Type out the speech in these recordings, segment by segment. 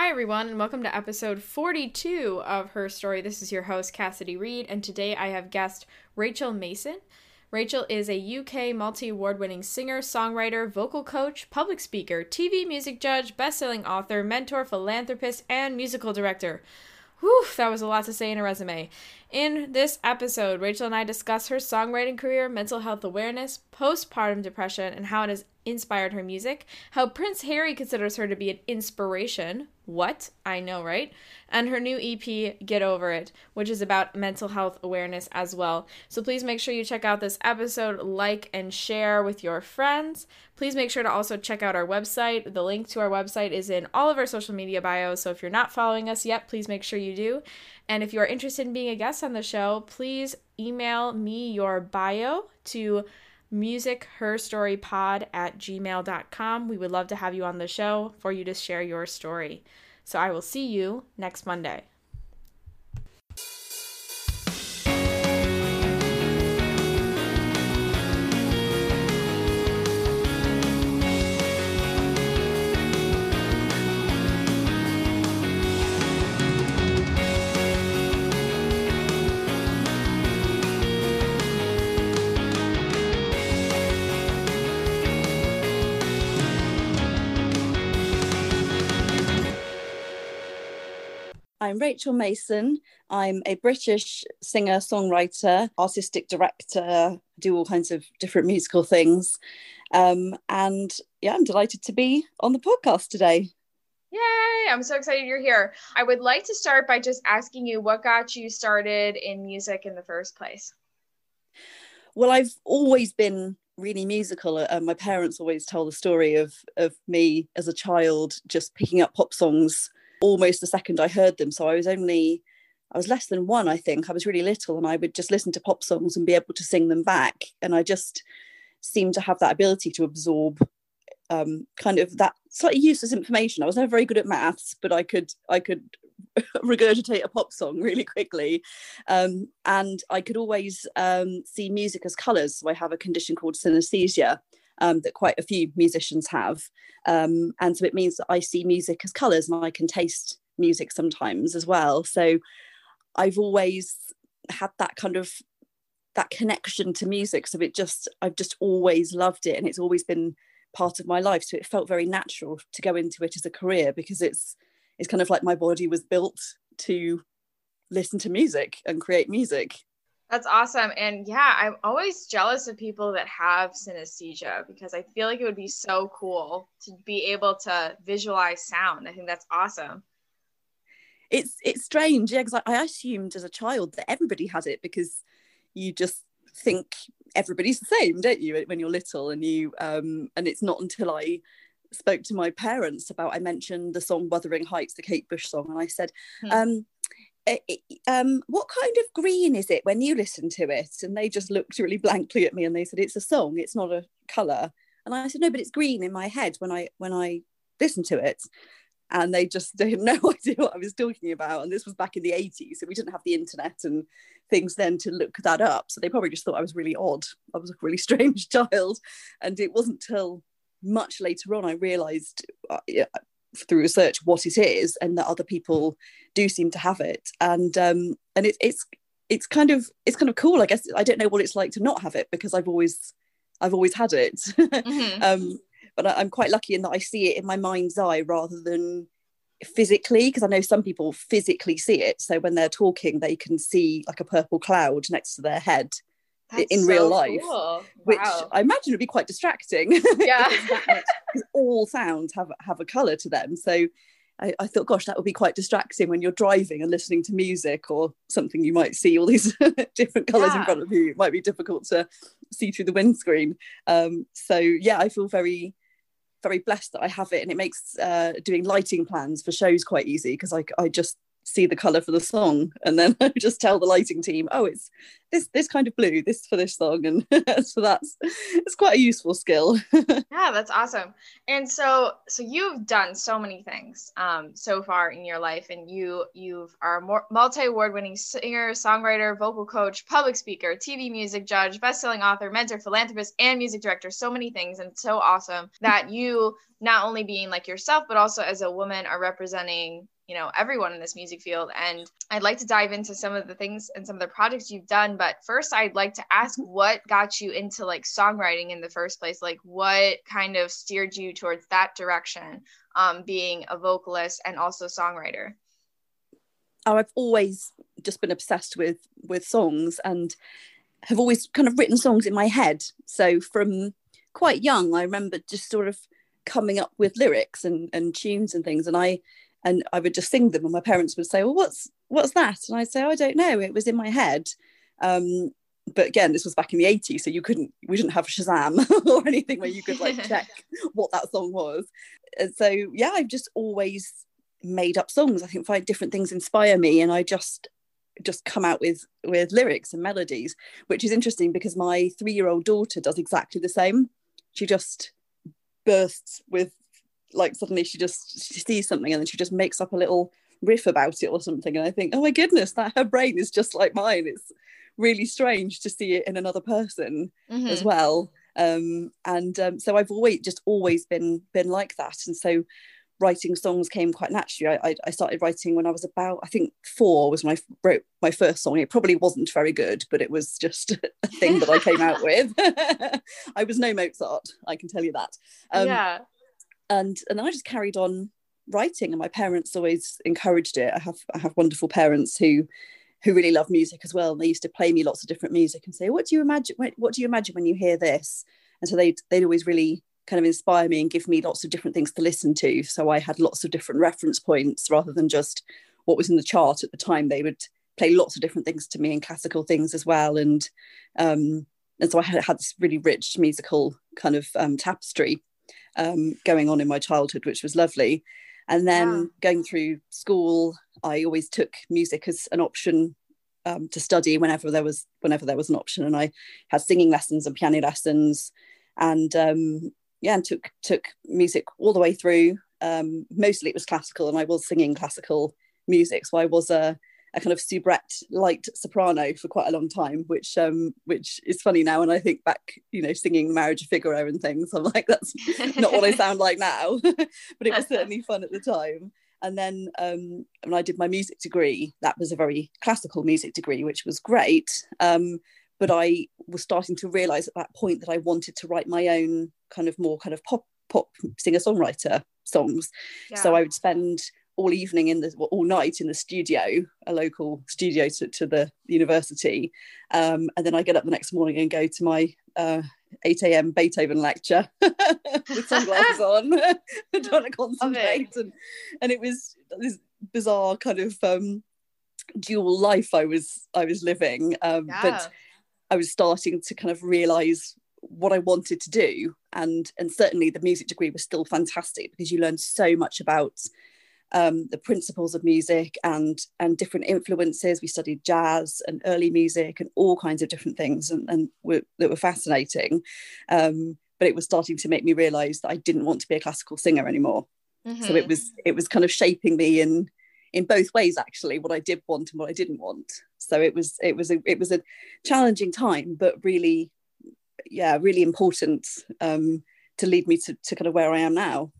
Hi, everyone, and welcome to episode 42 of Her Story. This is your host, Cassidy Reed, and today I have guest Rachel Mason. Rachel is a UK multi award winning singer, songwriter, vocal coach, public speaker, TV music judge, best selling author, mentor, philanthropist, and musical director. Whew, that was a lot to say in a resume. In this episode, Rachel and I discuss her songwriting career, mental health awareness, postpartum depression, and how it has inspired her music, how Prince Harry considers her to be an inspiration. What? I know, right? And her new EP, Get Over It, which is about mental health awareness as well. So please make sure you check out this episode, like and share with your friends. Please make sure to also check out our website. The link to our website is in all of our social media bios. So if you're not following us yet, please make sure you do. And if you are interested in being a guest on the show, please email me your bio to musicherstorypod at gmail.com. We would love to have you on the show for you to share your story. So I will see you next Monday. I'm Rachel Mason. I'm a British singer, songwriter, artistic director, do all kinds of different musical things. Um, and yeah, I'm delighted to be on the podcast today. Yay! I'm so excited you're here. I would like to start by just asking you what got you started in music in the first place? Well, I've always been really musical. and my parents always tell the story of of me as a child just picking up pop songs almost the second I heard them. So I was only, I was less than one, I think. I was really little and I would just listen to pop songs and be able to sing them back. And I just seemed to have that ability to absorb um, kind of that slightly useless information. I was never very good at maths, but I could I could regurgitate a pop song really quickly, um, and I could always um, see music as colours. So I have a condition called synesthesia, um, that quite a few musicians have. Um, and so it means that I see music as colours and I can taste music sometimes as well. So I've always had that kind of that connection to music. So it just I've just always loved it and it's always been part of my life. So it felt very natural to go into it as a career because it's it's kind of like my body was built to listen to music and create music. That's awesome. And yeah, I'm always jealous of people that have synesthesia because I feel like it would be so cool to be able to visualize sound. I think that's awesome. It's it's strange, yeah, because I, I assumed as a child that everybody had it because you just think everybody's the same, don't you, when you're little and you um and it's not until I spoke to my parents about I mentioned the song Wuthering Heights, the Kate Bush song, and I said, hmm. um, um, what kind of green is it when you listen to it? And they just looked really blankly at me and they said, it's a song, it's not a colour. And I said, no, but it's green in my head when I when I listen to it. And they just they had no idea what I was talking about. And this was back in the 80s. So we didn't have the internet and things then to look that up. So they probably just thought I was really odd. I was a really strange child. And it wasn't till much later on I realized uh, through research what it is and that other people do seem to have it. And um and it, it's it's kind of it's kind of cool i guess. I don't know what it's like to not have it because i've always i've always had it. Mm-hmm. um but I, i'm quite lucky in that i see it in my mind's eye rather than physically because i know some people physically see it. So when they're talking they can see like a purple cloud next to their head that's in so real life, cool. which wow. I imagine would be quite distracting. Yeah, because all sounds have have a color to them. So I, I, thought, gosh, that would be quite distracting when you're driving and listening to music or something. You might see all these different colors yeah. in front of you. It might be difficult to see through the windscreen. Um, so yeah, I feel very very blessed that I have it, and it makes uh, doing lighting plans for shows quite easy because I I just see the color for the song and then I just tell the lighting team oh it's this this kind of blue this for this song and so that's it's quite a useful skill. Yeah that's awesome. And so so you've done so many things um so far in your life and you you've are a multi award winning singer songwriter vocal coach public speaker tv music judge best-selling author mentor philanthropist and music director so many things and so awesome that you not only being like yourself but also as a woman are representing you know everyone in this music field and i'd like to dive into some of the things and some of the projects you've done but first i'd like to ask mm-hmm. what got you into like songwriting in the first place? Like what kind of steered you towards that direction um, being a vocalist and also songwriter? Oh i've always just been obsessed with with songs and have always kind of written songs in my head. So from quite young i remember just sort of coming up with lyrics and, and tunes and things and i and I would just sing them, and my parents would say, "Well, what's what's that?" And I'd say, oh, "I don't know. It was in my head." Um, but again, this was back in the 80s, so you couldn't, we didn't have Shazam or anything where you could like check what that song was. And so yeah, I've just always made up songs. I think find different things inspire me, and I just just come out with with lyrics and melodies, which is interesting because my three year old daughter does exactly the same. She just bursts with like suddenly she just she sees something and then she just makes up a little riff about it or something. And i think oh my goodness that her brain is just like mine. It's really strange to see it in another person mm-hmm. as well. Um, and um, so i've always just always been been like that. And so writing songs came quite naturally. I, I, started writing when i was about i think four was when i wrote my first song. It probably wasn't very good but it was just a thing that i came out with. I was no mozart i can tell you that. Um, yeah and and I just carried on writing and my parents always encouraged it. I have I have wonderful parents who who really love music as well and they used to play me lots of different music and say what do you imagine what do you imagine when you hear this? And so they'd, they'd always really kind of inspire me and give me lots of different things to listen to. So I had lots of different reference points rather than just what was in the chart at the time. They would play lots of different things to me and classical things as well. And um, and so I had, had this really rich musical kind of um, tapestry um, going on in my childhood, which was lovely. And then wow. going through school, I always took music as an option um, to study whenever there was whenever there was an option, and I had singing lessons and piano lessons, and um, yeah, and took took music all the way through. Um, mostly it was classical, and I was singing classical music, so I was a a kind of soubrette light soprano for quite a long time, which um, which is funny now. And I think back, you know, singing Marriage of Figaro and things, I'm like, that's not what I sound like now, but it was certainly fun at the time. And then um, when I did my music degree, that was a very classical music degree, which was great. Um, but I was starting to realise at that point that I wanted to write my own kind of more kind of pop pop singer songwriter songs. Yeah. So I would spend all evening in the well, all night in the studio, a local studio to, to the university, um, and then I get up the next morning and go to my uh, 8 a.m. Beethoven lecture with sunglasses on, trying to concentrate, and and it was this bizarre kind of um, dual life I was I was living, um, yeah. but I was starting to kind of realize what I wanted to do, and and certainly the music degree was still fantastic because you learn so much about um, the principles of music and and different influences. We studied jazz and early music and all kinds of different things, and, and were, that were fascinating. Um, but it was starting to make me realise that I didn't want to be a classical singer anymore. Mm-hmm. So it was it was kind of shaping me in in both ways actually what I did want and what I didn't want. So it was it was a it was a challenging time, but really, yeah, really important um, to lead me to, to kind of where I am now.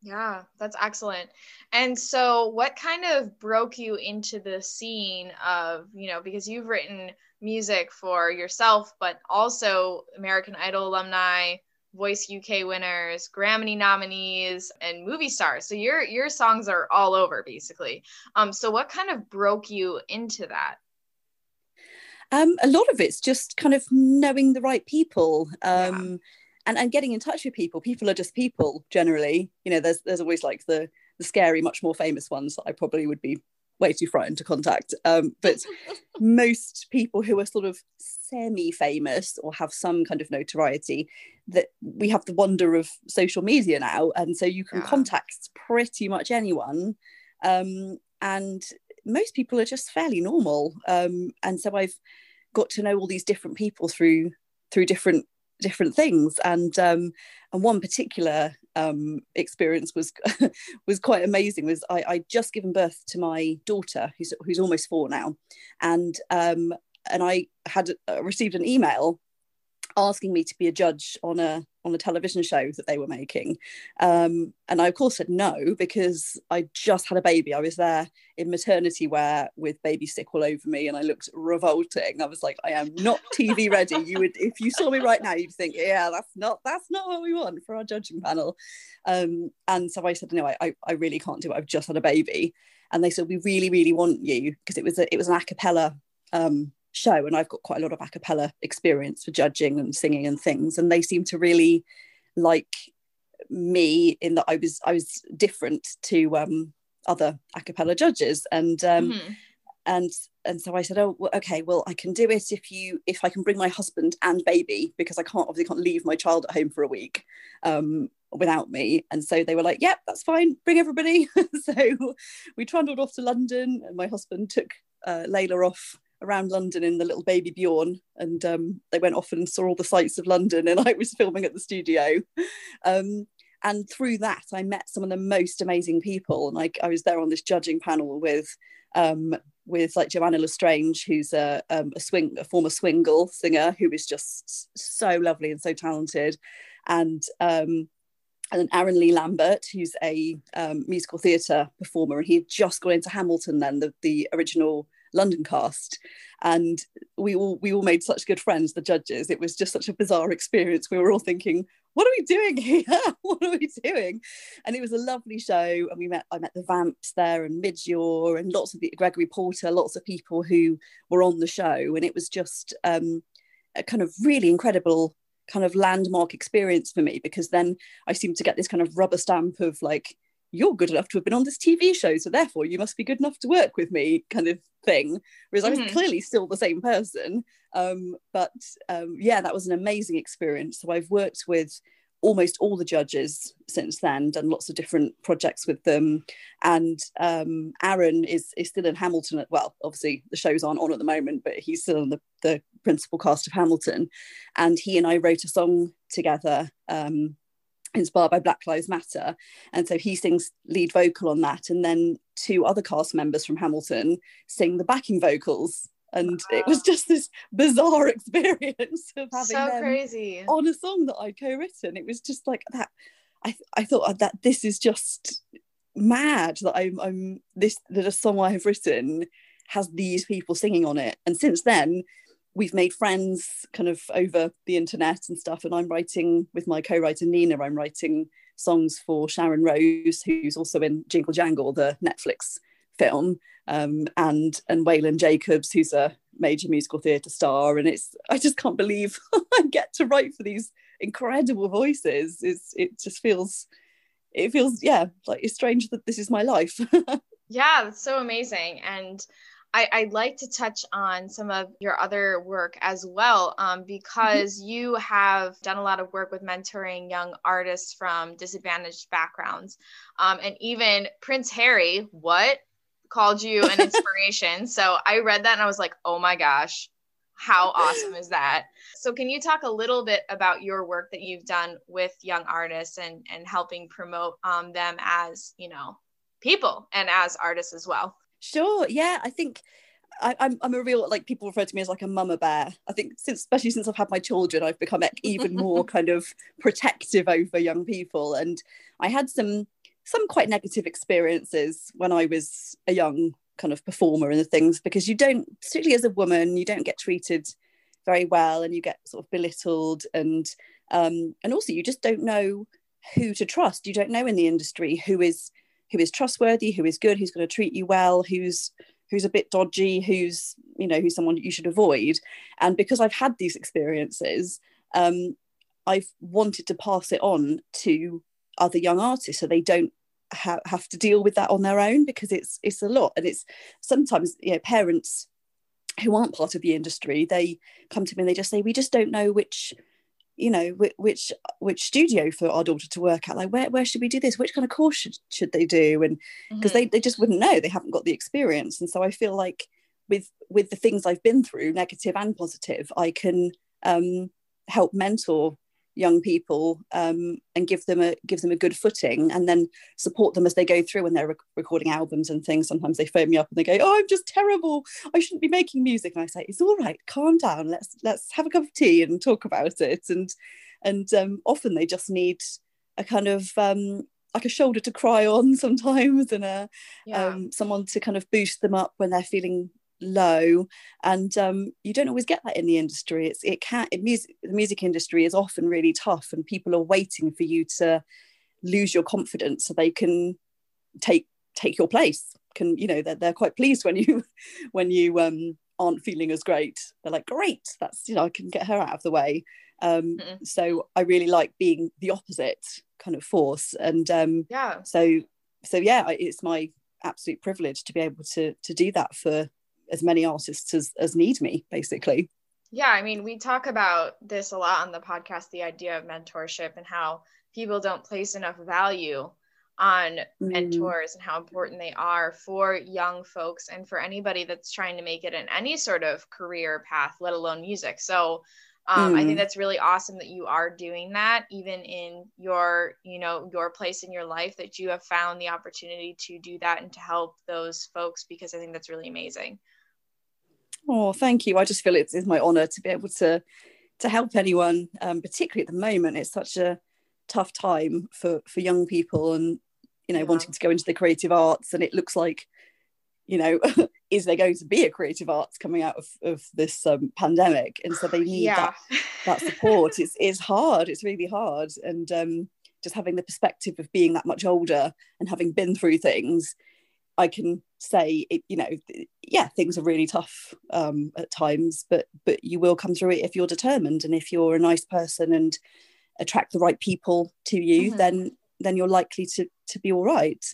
Yeah, that's excellent. And so, what kind of broke you into the scene of, you know, because you've written music for yourself, but also American Idol alumni, Voice UK winners, Grammy nominees, and movie stars. So your your songs are all over, basically. Um, so what kind of broke you into that? Um, a lot of it's just kind of knowing the right people. Um, yeah and and getting in touch with people people are just people generally. You know there's there's always like the the scary much more famous ones that i probably would be way too frightened to contact. Um, but most people who are sort of semi-famous or have some kind of notoriety that we have the wonder of social media now. And so you can yeah. contact pretty much anyone. Um, and most people are just fairly normal. Um, and so i've got to know all these different people through through different different things. And um and one particular um experience was was quite amazing was I I just given birth to my daughter who's who's almost four now. And um and I had uh, received an email asking me to be a judge on a on a television show that they were making. Um, and i of course said no because i just had a baby. I was there in maternity wear with baby sick all over me and i looked revolting. I was like i am not tv ready. You would if you saw me right now you'd think yeah that's not that's not what we want for our judging panel. Um, and so i said no I, I really can't do it. I've just had a baby. And they said we really really want you because it was a, it was an a um, show and I've got quite a lot of a cappella experience for judging and singing and things and they seem to really like me in that I was I was different to um, other a cappella judges and um, mm-hmm. and and so I said oh well, okay well I can do it if you if I can bring my husband and baby because I can't obviously can't leave my child at home for a week um, without me and so they were like yep that's fine bring everybody so we trundled off to London and my husband took uh, Layla off around London in the little baby Bjorn, and um, they went off and saw all the sights of London, and I was filming at the studio. Um, and through that, I met some of the most amazing people. Like I was there on this judging panel with um, with like Joanna L'Estrange, who's a, um, a swing, a former swingle singer, who is just so lovely and so talented, and um, and Aaron Lee Lambert, who's a um, musical theatre performer, and he had just gone into Hamilton then, the, the original London cast, and we all we all made such good friends. The judges, it was just such a bizarre experience. We were all thinking, "What are we doing here? what are we doing?" And it was a lovely show. And we met I met the Vamps there and Midge Ure and lots of the Gregory Porter, lots of people who were on the show, and it was just um, a kind of really incredible kind of landmark experience for me because then I seemed to get this kind of rubber stamp of like you're good enough to have been on this TV show, so therefore you must be good enough to work with me, kind of thing. Whereas mm-hmm. I was mm-hmm. clearly still the same person. Um, but um, yeah, that was an amazing experience. So I've worked with almost all the judges since then, done lots of different projects with them. And um, Aaron is, is still in Hamilton. At, well, obviously the shows aren't on at the moment, but he's still in the, the principal cast of Hamilton. And he and I wrote a song together um, inspired by Black Lives Matter. And so he sings lead vocal on that. And then two other cast members from Hamilton sing the backing vocals. And wow. it was just this bizarre experience of having so them crazy. on a song that I'd co-written. It was just like that. I, I thought oh, that this is just mad that I'm, I'm this that a song I have written has these people singing on it. And since then, we've made friends kind of over the internet and stuff. And I'm writing with my co-writer Nina. I'm writing songs for Sharon Rose, who's also in Jingle Jangle, the Netflix film, um, and and Waylon Jacobs, who's a major musical theatre star. And it's I just can't believe I get to write for these incredible voices. It's it just feels it feels yeah like it's strange that this is my life. yeah, that's so amazing and. I, would like to touch on some of your other work as well, um, because mm-hmm. you have done a lot of work with mentoring young artists from disadvantaged backgrounds. Um, and even Prince Harry, what called you an inspiration? so I read that and I was like, oh my gosh, how awesome is that? So, can you talk a little bit about your work that you've done with young artists and, and helping promote um, them as, you know, people and as artists as well? Sure. Yeah, I think I, am I'm, I'm a real like people refer to me as like a mama bear. I think since especially since I've had my children, I've become even more kind of protective over young people. And I had some some quite negative experiences when I was a young kind of performer and the things because you don't, particularly as a woman, you don't get treated very well and you get sort of belittled and um, and also you just don't know who to trust. You don't know in the industry who is who is trustworthy, who is good, who's going to treat you well, who's who's a bit dodgy, who's you know who's someone you should avoid. And because I've had these experiences, um, I've wanted to pass it on to other young artists so they don't ha- have to deal with that on their own because it's it's a lot and it's sometimes you know parents who aren't part of the industry they come to me and they just say we just don't know which you know which which studio for our daughter to work at? Like where, where should we do this? Which kind of course should, should they do? And because mm-hmm. they, they just wouldn't know. They haven't got the experience. And so i feel like with with the things I've been through, negative and positive, I can um, help mentor young people um, and give them a give them a good footing and then support them as they go through when they're rec- recording albums and things. Sometimes they phone me up and they go oh i'm just terrible. I shouldn't be making music. And i say it's all right. Calm down. Let's let's have a cup of tea and talk about it. And and um, often they just need a kind of um, like a shoulder to cry on sometimes and a yeah. um, someone to kind of boost them up when they're feeling low and um, you don't always get that in the industry. It's it can't it music the music industry is often really tough and people are waiting for you to lose your confidence so they can take take your place. Can you know they're, they're quite pleased when you when you um aren't feeling as great. They're like great that's you know i can get her out of the way. Um mm-hmm. so i really like being the opposite kind of force and um yeah. so so yeah it's my absolute privilege to be able to to do that for as many artists as, as need me basically yeah i mean we talk about this a lot on the podcast the idea of mentorship and how people don't place enough value on mm. mentors and how important they are for young folks and for anybody that's trying to make it in any sort of career path let alone music so um, mm. i think mm. that's really awesome that you are doing that even in your you know your place in your life that you have found the opportunity to do that and to help those folks because i think that's really amazing Oh, thank you. I just feel it's, it's my honour to be able to to help anyone, um, particularly at the moment. It's such a tough time for for young people, and you know, yeah. wanting to go into the creative arts. And it looks like, you know, is there going to be a creative arts coming out of, of this um, pandemic? And so they need yeah. that that support. it's it's hard. It's really hard, and um, just having the perspective of being that much older and having been through things I can say, it, you know, yeah, things are really tough um, at times, but but you will come through it if you're determined and if you're a nice person and attract the right people to you, mm-hmm. then then you're likely to to be all right.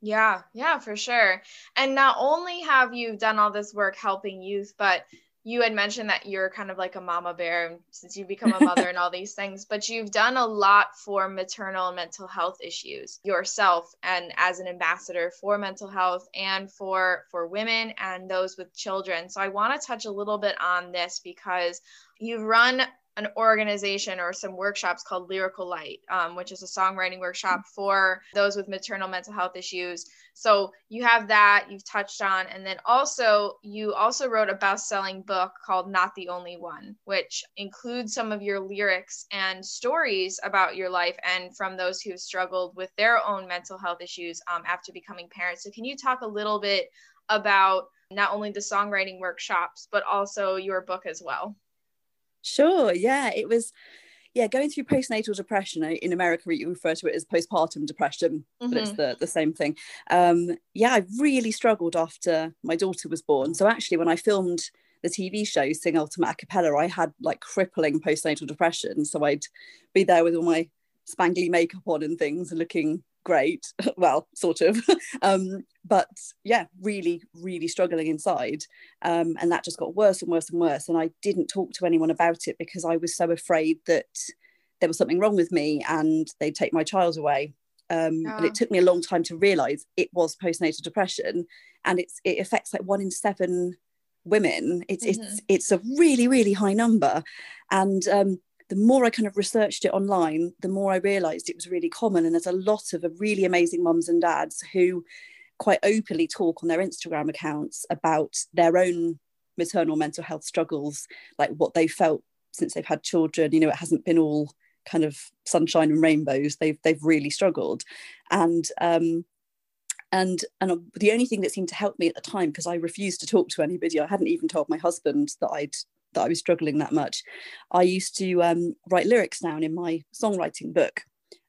Yeah, yeah, for sure. And not only have you done all this work helping youth, but you had mentioned that you're kind of like a mama bear since you become a mother and all these things, but you've done a lot for maternal and mental health issues yourself and as an ambassador for mental health and for for women and those with children. So I want to touch a little bit on this because you've run an organization or some workshops called Lyrical Light, um, which is a songwriting workshop for those with maternal mental health issues. So you have that you've touched on, and then also you also wrote a best-selling book called Not the Only One, which includes some of your lyrics and stories about your life and from those who have struggled with their own mental health issues um, after becoming parents. So can you talk a little bit about not only the songwriting workshops but also your book as well? Sure. Yeah, it was. Yeah, going through postnatal depression in America, you refer to it as postpartum depression, mm-hmm. but it's mm-hmm. the, the same thing. Um, yeah, I really struggled after my daughter was born. So actually, when I filmed the TV show Sing Ultimate A Cappella, I had like crippling postnatal depression. So I'd be there with all my spangly makeup on and things looking great well sort of. Um, but yeah really really struggling inside. Um, and that just got worse and worse and worse. And i didn't talk to anyone about it because i was so afraid that there was something wrong with me and they'd take my child away. Um, and it took me a long time to realize it was postnatal depression. And it's it affects like one in seven women. It's mm-hmm. it's it's a really really high number. And um, the more I kind of researched it online, the more I realized it was really common. And there's a lot of really amazing mums and dads who quite openly talk on their Instagram accounts about their own maternal mental health struggles, like what they felt since they've had children. You know, it hasn't been all kind of sunshine and rainbows. They've they've really struggled, and um, and and the only thing that seemed to help me at the time because I refused to talk to anybody. I hadn't even told my husband that I'd that I was struggling that much, I used to um, write lyrics down in my songwriting book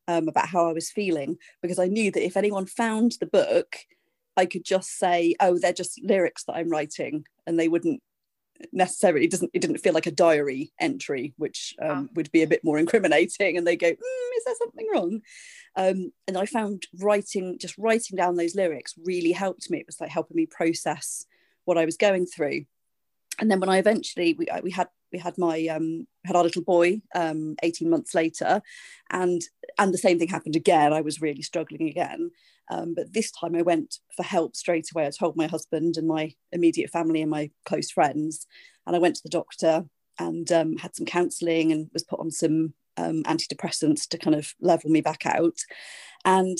um, about how I was feeling because I knew that if anyone found the book, I could just say, "Oh, they're just lyrics that I'm writing," and they wouldn't necessarily it doesn't it didn't feel like a diary entry which um, oh. would be a bit more incriminating and they go mm, is there something wrong? Um, and i found writing just writing down those lyrics really helped me. It was like helping me process what i was going through and then when I eventually we, we had we had my um, had our little boy um, 18 months later and and the same thing happened again I was really struggling again Um, but this time I went for help straight away. I told my husband and my immediate family and my close friends, and I went to the doctor and um, had some counselling and was put on some um, antidepressants to kind of level me back out. And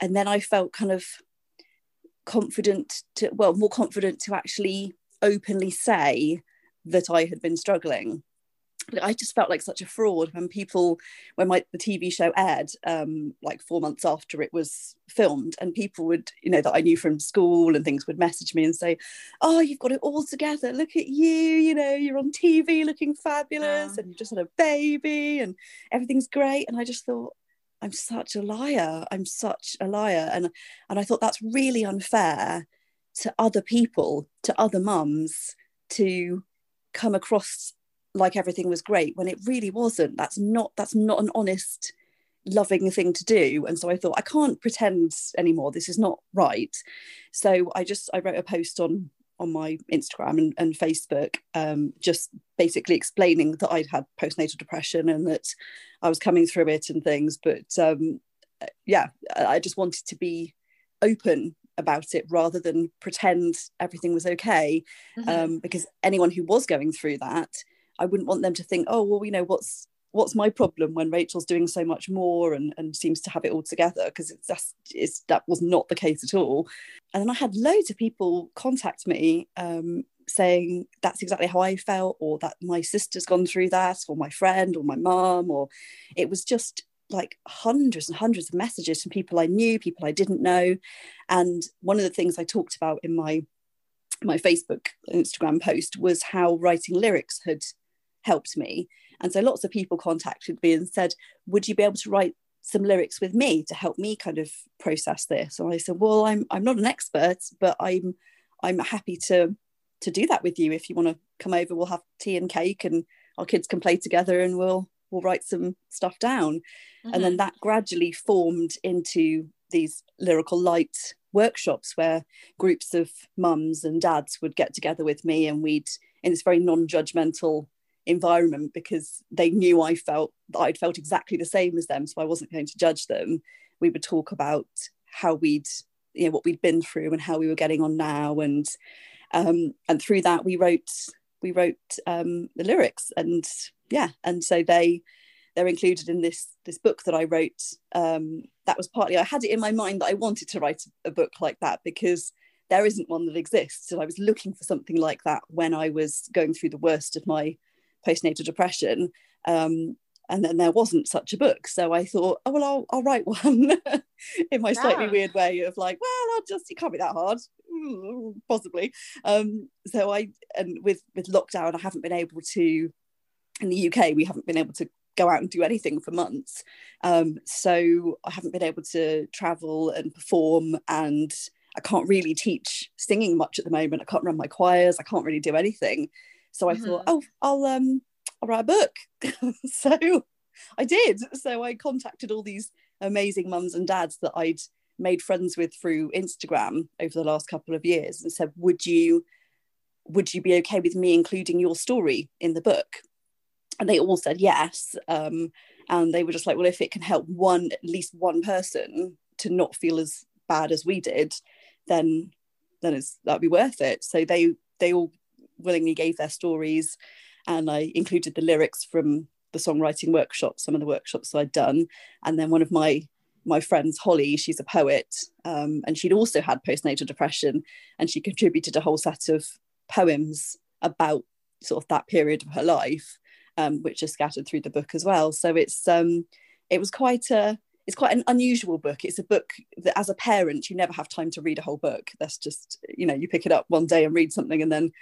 and then I felt kind of confident to well more confident to actually openly say that I had been struggling I just felt like such a fraud when people, when my the TV show aired, um, like four months after it was filmed, and people would, you know, that I knew from school and things would message me and say, "Oh, you've got it all together. Look at you. You know, you're on TV looking fabulous, and you just had a baby, and everything's great." And I just thought, I'm such a liar. I'm such a liar, and and I thought that's really unfair to other people, to other mums, to come across like everything was great when it really wasn't. That's not that's not an honest loving thing to do. And so i thought i can't pretend anymore. This is not right. So i just i wrote a post on on my instagram and, and facebook um, just basically explaining that i'd had postnatal depression and that i was coming through it and things. But um, yeah i just wanted to be open about it rather than pretend everything was okay mm-hmm. um, because anyone who was going through that I wouldn't want them to think, oh, well, you know, what's what's my problem when Rachel's doing so much more and, and seems to have it all together because it's just it's that was not the case at all. And then I had loads of people contact me um, saying that's exactly how I felt, or that my sister's gone through that, or my friend, or my mom, or it was just like hundreds and hundreds of messages from people I knew, people I didn't know. And one of the things I talked about in my my Facebook Instagram post was how writing lyrics had helped me. And so lots of people contacted me and said, Would you be able to write some lyrics with me to help me kind of process this? And I said, Well, I'm I'm not an expert, but I'm I'm happy to to do that with you. If you want to come over, we'll have tea and cake and our kids can play together and we'll we'll write some stuff down. Mm-hmm. And then mm-hmm. that gradually formed into these lyrical light workshops where groups of mums and dads would get together with me and we'd in this very non-judgmental environment because they knew I felt that I'd felt exactly the same as them. So I wasn't going to judge them. We would talk about how we'd, you know, what we'd been through and how we were getting on now. And um, and through that we wrote we wrote um, the lyrics and yeah, and so they they're included in this this book that I wrote. Um, that was partly I had it in my mind that I wanted to write a book like that because there isn't one that exists, and I was looking for something like that when I was going through the worst of my postnatal depression. Um, and then there wasn't such a book. So I thought, oh, well, I'll, I'll write one in my slightly yeah. weird way of like, well, I'll just, it can't be that hard, mm, possibly. Um, so I, and with, with lockdown, I haven't been able to, in the UK, we haven't been able to go out and do anything for months. Um, so I haven't been able to travel and perform and I can't really teach singing much at the moment. I can't run my choirs. I can't really do anything. So I mm-hmm. thought, oh, I'll um, I'll write a book. so I did. So I contacted all these amazing mums and dads that I'd made friends with through Instagram over the last couple of years and said, would you would you be okay with me including your story in the book? And they all said yes. Um, and they were just like, well, if it can help one, at least one person to not feel as bad as we did, then then it's that'd be worth it. So they they all willingly gave their stories and I included the lyrics from the songwriting workshop, some of the workshops that I'd done. And then one of my my friends, Holly, she's a poet, um, and she'd also had postnatal depression, and she contributed a whole set of poems about sort of that period of her life, um, which are scattered through the book as well. So it's um, it was quite a it's quite an unusual book. It's a book that, as a parent, you never have time to read a whole book. That's just you know you pick it up one day and read something, and then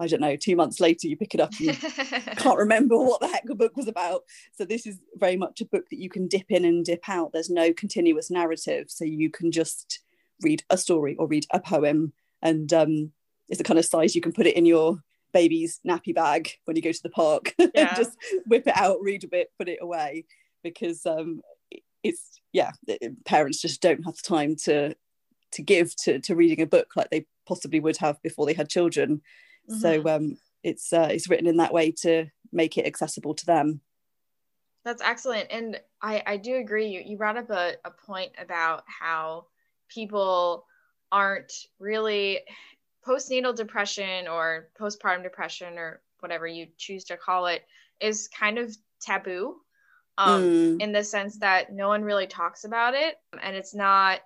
I don't know, two months later, you pick it up and can't remember what the heck the book was about. So, this is very much a book that you can dip in and dip out. There's no continuous narrative. So, you can just read a story or read a poem. And um, it's the kind of size you can put it in your baby's nappy bag when you go to the park. Yeah. just whip it out, read a bit, put it away. Because um, it's, yeah, parents just don't have the time to to give to, to reading a book like they possibly would have before they had children Mm-hmm. So um, it's uh, it's written in that way to make it accessible to them. That's excellent, and I I do agree. You you brought up a, a point about how people aren't really postnatal depression or postpartum depression or whatever you choose to call it is kind of taboo um, mm. in the sense that no one really talks about it and it's not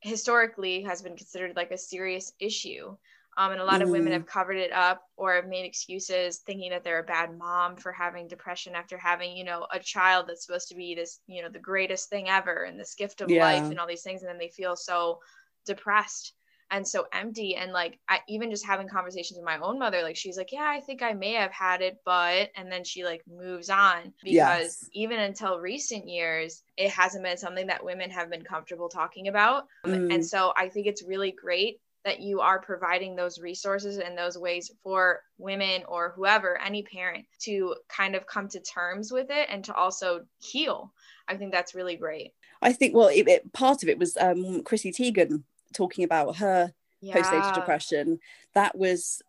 historically has been considered like a serious issue um, and a lot mm. of women mm. have covered it up or have made excuses thinking that they're a bad mom for having depression after having you know a child that's supposed to be this you know the greatest thing ever and this gift of yeah. life and all these things and then they feel so depressed and so empty and like I, even just having conversations with my own mother like she's like yeah i think i may have had it but and then she like moves on because yes. even until recent years it hasn't been something that women have been comfortable talking about mm. and so i think it's really great that you are providing those resources and those ways for women or whoever any parent to kind of come to terms with it and to also heal i think that's really great i think well it, it, part of it was um chrissy teigen talking about her yeah. postnatal depression that was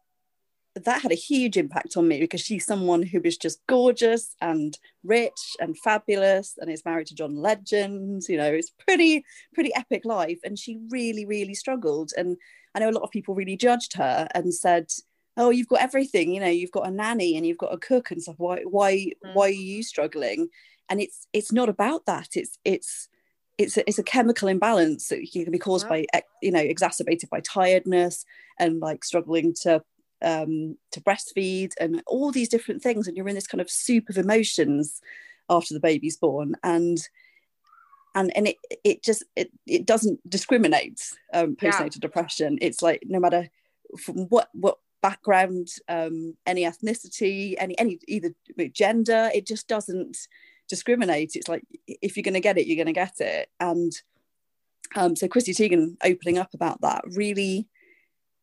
that had a huge impact on me because she's someone who was just gorgeous and rich and fabulous and is married to John Legend. You know, it's pretty, pretty epic life. And she really, really struggled. And I know a lot of people really judged her and said, "Oh, you've got everything. You know, you've got a nanny and you've got a cook and stuff. Why, why, mm. why are you struggling?" And it's it's not about that. It's it's it's a, it's a chemical imbalance that can be caused by you know exacerbated by tiredness and like struggling to um, to breastfeed and all these different things. And you're in this kind of soup of emotions after the baby's born. And and and it it just it, it doesn't discriminate um, postnatal yeah. depression. It's like no matter from what what background um, any ethnicity any any either gender it just doesn't discriminate. It's like if you're going to get it, you're going to get it. And um, so Chrissy Teigen opening up about that really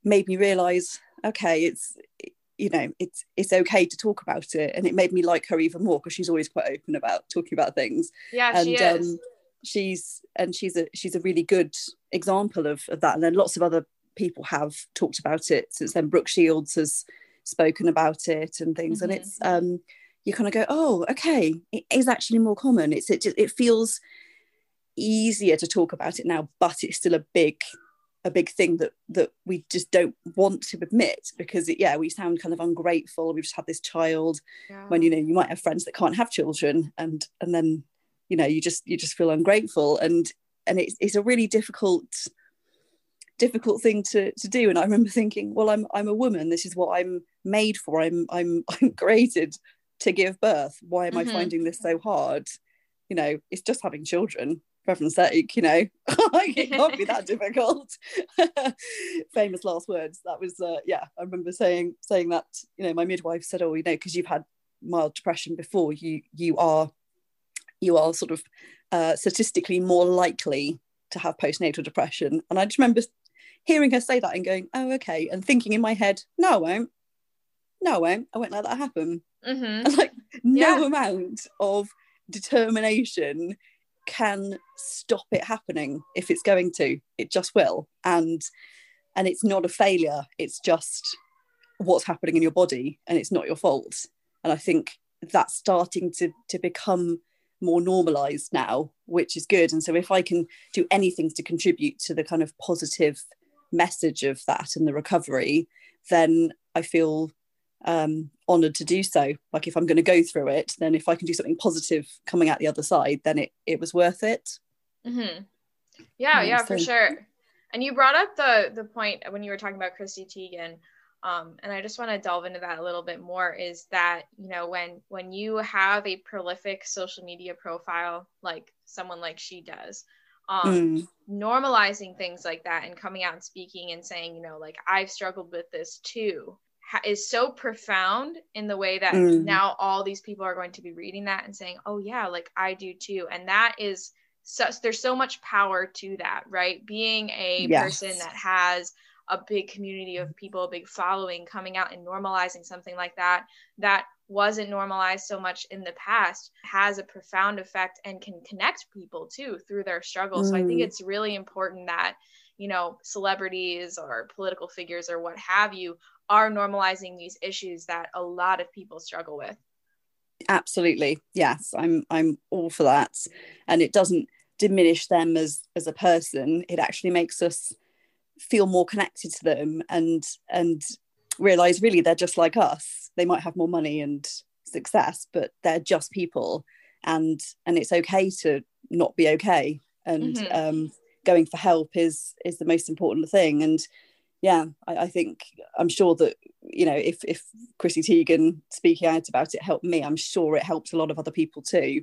made me realize, okay, it's you know it's it's okay to talk about it, and it made me like her even more because she's always quite open about talking about things. Yeah, and, she is. Um, she's and she's a she's a really good example of, of that. And then lots of other people have talked about it since then. Brooke Shields has spoken about it and things, mm-hmm. and it's um you kind of go, oh, okay, it is actually more common. It's it it feels easier to talk about it now, but it's still a big a big thing that that we just don't want to admit because it, yeah we sound kind of ungrateful. We've just had this child yeah. when you know you might have friends that can't have children and and then you know you just you just feel ungrateful. And and it's, it's a really difficult difficult thing to to do. And i remember thinking well i'm i'm a woman. This is what i'm made for. I'm i'm i'm created to give birth. Why am mm-hmm. I finding this so hard? You know, it's just having children, for heaven's sake, you know, it can't be that difficult. Famous last words. That was, uh, yeah, I remember saying saying that. You know, my midwife said, "Oh, you know, because you've had mild depression before, you you are you are sort of uh, statistically more likely to have postnatal depression." And I just remember hearing her say that and going, "Oh, okay," and thinking in my head, "No, I won't. No, I won't. I won't let that happen." Mm-hmm. like no yeah. amount of determination can stop it happening if it's going to. It just will. And and it's not a failure. It's just what's happening in your body and it's not your fault. And i think that's starting to to become more normalized now which is good. And so if i can do anything to contribute to the kind of positive message of that and the recovery then i feel um, honored to do so. Like if I'm going to go through it, then if I can do something positive coming out the other side, then it it was worth it. Mm-hmm. Yeah, yeah, so, for sure. And you brought up the the point when you were talking about Chrissy Teigen, um, and I just want to delve into that a little bit more. Is that you know when when you have a prolific social media profile like someone like she does, um, mm. normalizing things like that and coming out and speaking and saying, you know, like I've struggled with this too, is so profound in the way that mm. now all these people are going to be reading that and saying, "Oh yeah, like I do too." And that is such there's so much power to that, right? Being a yes. person that has a big community of people, a big following coming out and normalizing something like that that wasn't normalized so much in the past has a profound effect and can connect people too through their struggles. Mm. So I think mm. it's really important that you know celebrities or political figures or what have you are normalizing these issues that a lot of people struggle with. Absolutely. Yes i'm i'm all for that. And it doesn't diminish them as as a person. It actually makes us feel more connected to them and and realize really they're just like us. They might have more money and success but they're just people. And and it's okay to not be okay. And mm-hmm. um going for help is is the most important thing. And yeah I, I, think i'm sure that you know if if chrissy teigen speaking out about it helped me i'm sure it helped a lot of other people too.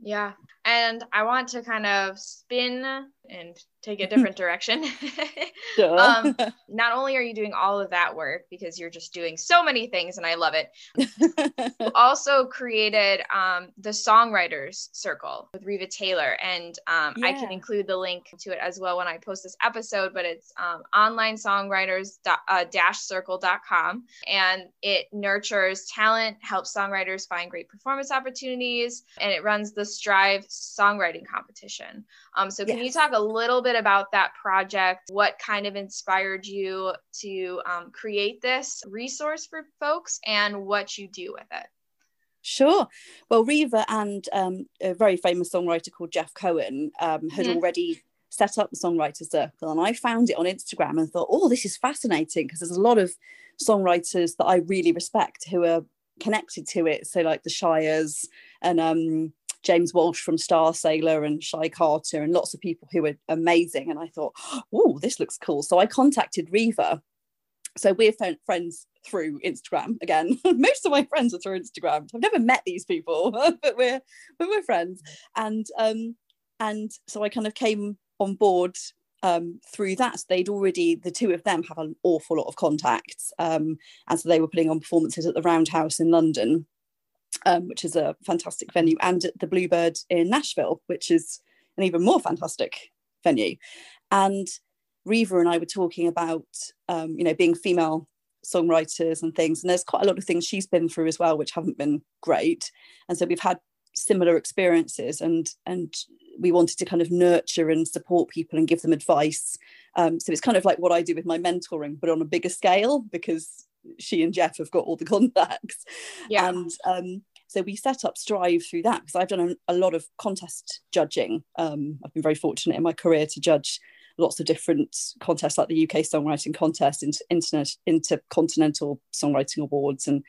Yeah and I want to kind of spin and take a different direction. um, not only are you doing all of that work because you're just doing so many things and I love it, you also created um, the Songwriters Circle with Riva Taylor. And um, yeah. I can include the link to it as well when I post this episode, but it's um, onlinesongwriters-circle.com. And it nurtures talent, helps songwriters find great performance opportunities, and it runs the Strive songwriting competition. Um, so, can yes. you talk a little bit about that project? What kind of inspired you to um, create this resource for folks and what you do with it? Sure. Well, Riva and um, a very famous songwriter called Jeff Cohen um, had mm-hmm. already set up the Songwriter Circle, and I found it on Instagram and thought, oh, this is fascinating because there's a lot of songwriters that I really respect who are connected to it. So, like the Shires and um, James Walsh from Starsailor and Shai Carter and lots of people who were amazing. And I thought, oh, this looks cool. So I contacted Riva. So we're friends through Instagram again. Most of my friends are through Instagram. I've never met these people, but we're but we're friends. And um, and so I kind of came on board um, through that. They'd already, the two of them have an awful lot of contacts. Um, and so they were putting on performances at the Roundhouse in London um, which is a fantastic venue, and the Bluebird in Nashville, which is an even more fantastic venue. And Riva and I were talking about, um, you know, being female songwriters and things. And there's quite a lot of things she's been through as well, which haven't been great. And so we've had similar experiences, and and we wanted to kind of nurture and support people and give them advice. Um, so it's kind of like what I do with my mentoring, but on a bigger scale, because she and Jeff have got all the contacts. Yeah. And um, so we set up Strive through that because I've done a, a, lot of contest judging. Um, I've been very fortunate in my career to judge lots of different contests like the UK Songwriting Contest, Internet, Intercontinental Songwriting Awards, and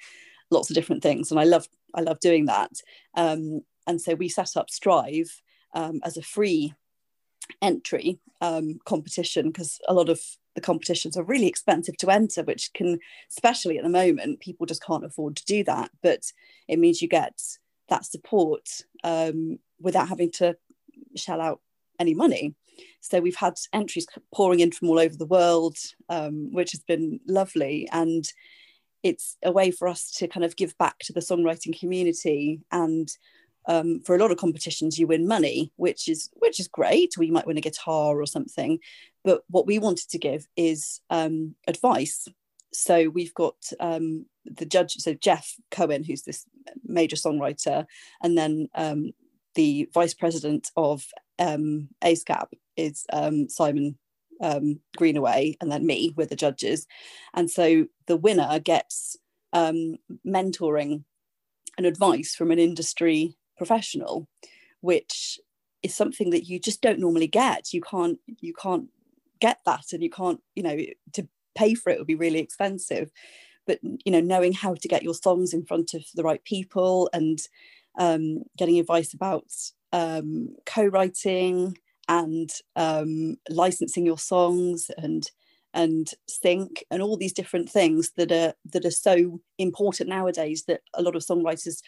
lots of different things. And I love I love doing that. Um, and so we set up Strive um, as a free entry um, competition because a lot of the competitions are really expensive to enter, which can, especially at the moment, people just can't afford to do that. But it means you get that support um, without having to shell out any money. So we've had entries pouring in from all over the world, um, which has been lovely. And it's a way for us to kind of give back to the songwriting community and um, for a lot of competitions you win money which is which is great. Or you might win a guitar or something. But what we wanted to give is um, advice. So we've got um, the judge so jeff cohen who's this major songwriter and then um, the vice president of um, ASCAP is um, simon um, greenaway and then me with the judges. And so the winner gets mentoring and advice from an industry professional which is something that you just don't normally get. You can't you can't get that and you can't you know to pay for it would be really expensive. But you know knowing how to get your songs in front of the right people and um, getting advice about um, co-writing and um, licensing your songs and and sync and all these different things that are that are so important nowadays that a lot of songwriters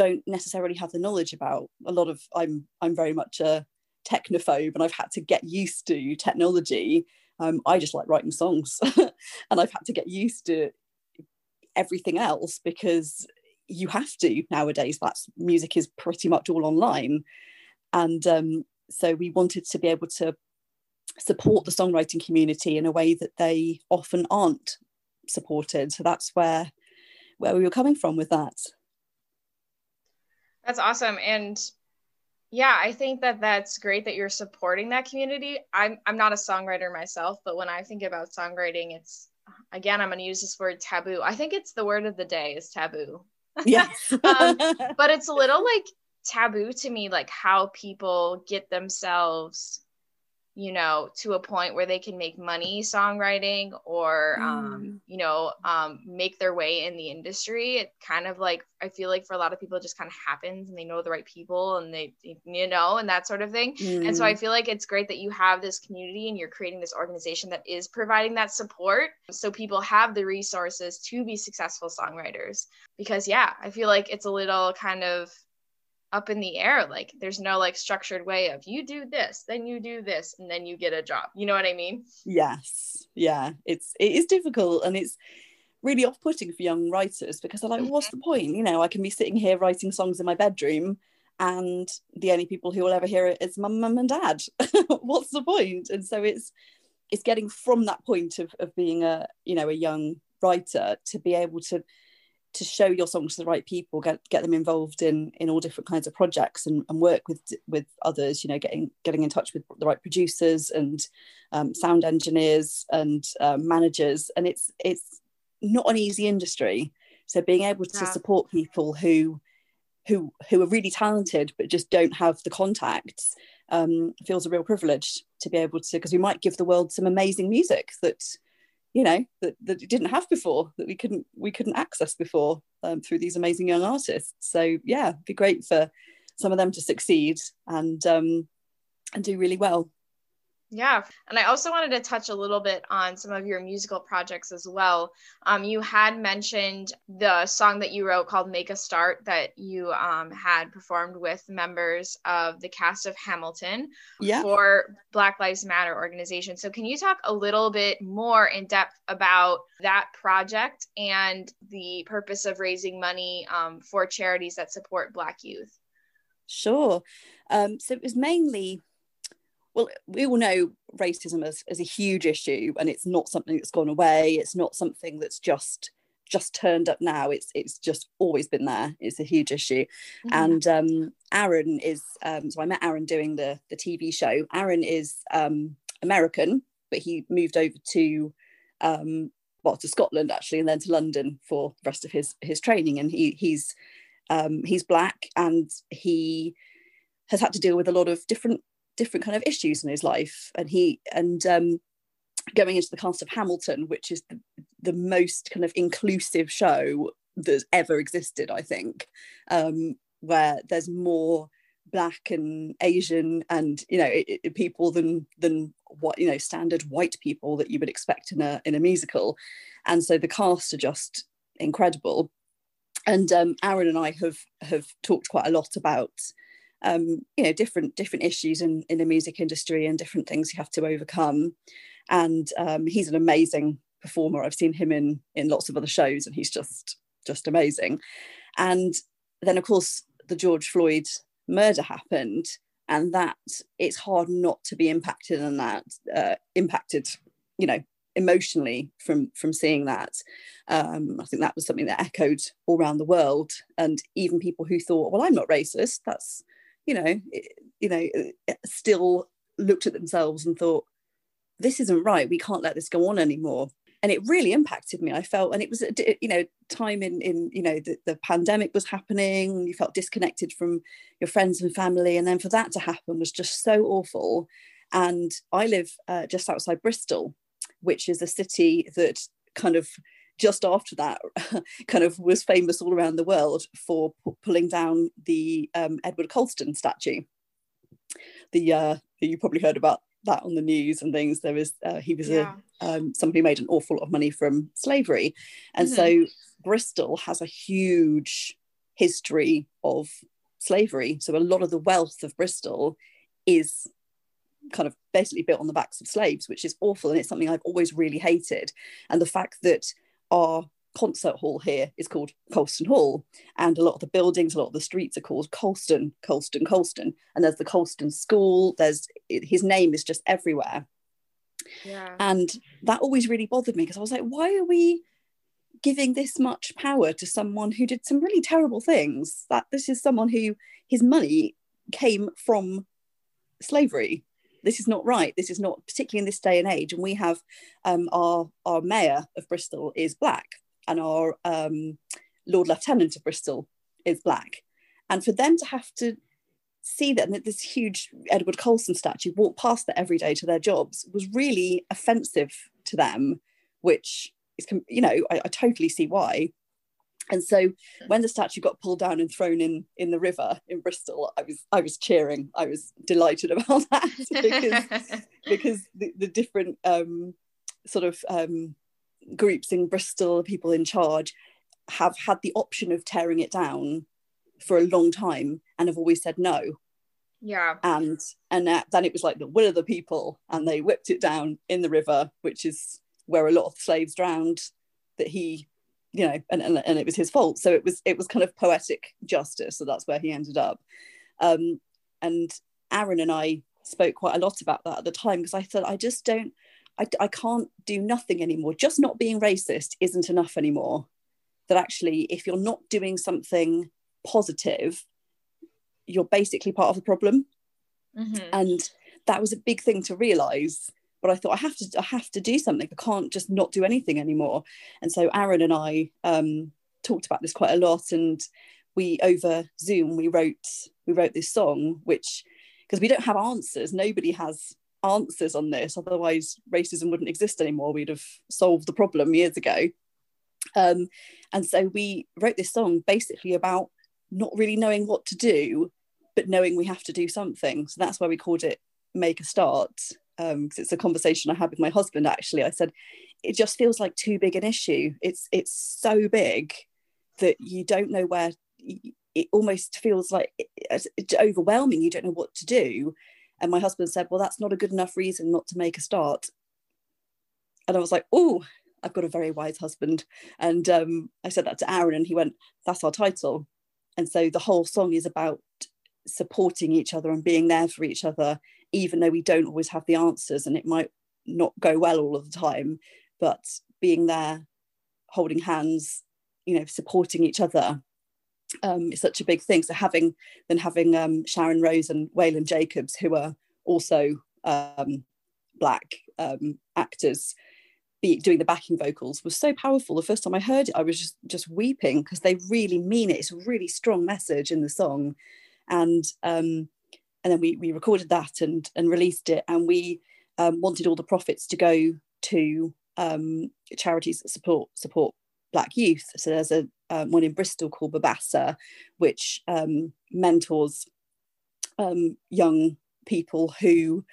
don't necessarily have the knowledge about a lot of i'm i'm very much a technophobe and i've had to get used to technology. Um, i just like writing songs and i've had to get used to everything else because you have to nowadays. That's music is pretty much all online. And um, so we wanted to be able to support the songwriting community in a way that they often aren't supported. So that's where where we were coming from with that that's awesome. And yeah, I think that that's great that you're supporting that community. I'm I'm not a songwriter myself, but when I think about songwriting, it's again, I'm going to use this word taboo. I think it's the word of the day is taboo. Yeah. um, but it's a little like taboo to me like how people get themselves you know to a point where they can make money songwriting or um, mm. you know um, make their way in the industry it kind of like i feel like for a lot of people it just kind of happens and they know the right people and they you know and that sort of thing mm. and so i mm. feel like it's great that you have this community and you're creating this organization that is providing that support so people have the resources to be successful songwriters because yeah i feel like it's a little kind of up in the air like there's no like structured way of you do this then you do this and then you get a job. You know what i mean? Yes. Yeah. It's it is difficult and it's really off-putting for young writers because they're like mm-hmm. what's the point? You know i can be sitting here writing songs in my bedroom and the only people who will ever hear it is my mum and dad. What's the point? And so it's it's getting from that point of, of being a you know a young writer to be able to to show your songs to the right people get get them involved in in all different kinds of projects and, and work with with others you know getting getting in touch with the right producers and um, sound engineers and um, managers and it's it's not an easy industry so being able to yeah. support people who who who are really talented but just don't have the contacts um, feels a real privilege to be able to because we might give the world some amazing music that you know that, that it didn't have before that we couldn't we couldn't access before um, through these amazing young artists. So yeah be great for some of them to succeed and um, and do really well yeah. And I also wanted to touch a little bit on some of your musical projects as well. Um, you had mentioned the song that you wrote called Make a Start that you um, had performed with members of the cast of Hamilton yeah. for Black Lives Matter organization. So, can you talk a little bit more in depth about that project and the purpose of raising money um, for charities that support Black youth? Sure. Um, so, it was mainly well, we all know racism as, as a huge issue, and it's not something that's gone away. It's not something that's just just turned up now. It's it's just always been there. It's a huge issue. Mm-hmm. And um, Aaron is um, so I met Aaron doing the the TV show. Aaron is um, American, but he moved over to um, well to Scotland actually, and then to London for the rest of his his training. And he he's um, he's black and he has had to deal with a lot of different different kind of issues in his life. And he and um, going into the cast of hamilton which is the, the most kind of inclusive show that's ever existed i think um, where there's more black and asian and you know it, it, people than than what you know standard white people that you would expect in a in a musical. And so the cast are just incredible. And um, aaron and i have have talked quite a lot about um, you know different different issues in in the music industry and different things you have to overcome. And um, he's an amazing performer. I've seen him in in lots of other shows and he's just just amazing. And then of course the george floyd murder happened and that it's hard not to be impacted and that uh, impacted you know emotionally from from seeing that. Um, i think that was something that echoed all around the world. And even people who thought well i'm not racist that's you know, you know, still looked at themselves and thought, this isn't right. We can't let this go on anymore. And it really impacted me. I felt, and it was, you know, time in, in you know, the, the pandemic was happening. You felt disconnected from your friends and family. And then for that to happen was just so awful. And I live uh, just outside Bristol, which is a city that kind of just after that kind of was famous all around the world for p- pulling down the um, Edward Colston statue. The uh, you probably heard about that on the news and things. There was uh, he was yeah. a um, somebody who made an awful lot of money from slavery, and mm-hmm. so Bristol has a huge history of slavery. So a lot of the wealth of Bristol is kind of basically built on the backs of slaves, which is awful. And it's something I've always really hated. And the fact that our concert hall here is called Colston Hall, and a lot of the buildings, a lot of the streets are called Colston, Colston, Colston, and there's the Colston School. There's his name is just everywhere, yeah. and that always really bothered me because I was like, why are we giving this much power to someone who did some really terrible things? That this is someone who his money came from slavery this is not right. This is not particularly in this day and age. And we have um, our our mayor of Bristol is black, and our um, Lord Lieutenant of Bristol is black, and for them to have to see that that this huge Edward Colston statue walk past that every day to their jobs was really offensive to them, which is, you know, I, I totally see why. And so when the statue got pulled down and thrown in in the river in Bristol, I was I was cheering. I was delighted about that because because the, the different um, sort of um, groups in Bristol, people in charge, have had the option of tearing it down for a long time and have always said no. Yeah. And and that, then it was like the will of the people, and they whipped it down in the river, which is where a lot of slaves drowned. That he, you know, and, and, and it was his fault. So it was it was kind of poetic justice. So that's where he ended up. Um, and Aaron and I spoke quite a lot about that at the time because I thought I just don't, I, I can't do nothing anymore. Just not being racist isn't enough anymore. That actually, if you're not doing something positive, you're basically part of the problem. Mm-hmm. And that was a big thing to realize. But I thought I have to I have to do something. I can't just not do anything anymore. And so Aaron and I um, talked about this quite a lot. And we over Zoom we wrote we wrote this song, which because we don't have answers. Nobody has answers on this. Otherwise, racism wouldn't exist anymore. We'd have solved the problem years ago. Um, and so we wrote this song basically about not really knowing what to do, but knowing we have to do something. So that's why we called it Make a Start. Because um, it's a conversation I had with my husband actually. I said, it just feels like too big an issue. It's it's so big that you don't know where it almost feels like it's overwhelming. You don't know what to do. And my husband said, Well, that's not a good enough reason not to make a start. And I was like, Oh, I've got a very wise husband. And um, I said that to Aaron, and he went, That's our title. And so the whole song is about supporting each other and being there for each other, even though we don't always have the answers and it might not go well all of the time. But being there, holding hands, you know, supporting each other um, is such a big thing. So having then having um, Sharon Rose and Waylon Jacobs, who are also um, black um, actors, be doing the backing vocals was so powerful. The first time I heard it, I was just just weeping because they really mean it. It's a really strong message in the song, and um, and then we we recorded that and and released it, and we um, wanted all the profits to go to um, charities that support support black youth. So there's a um, one in Bristol called Babbasa, which um, mentors um, young people who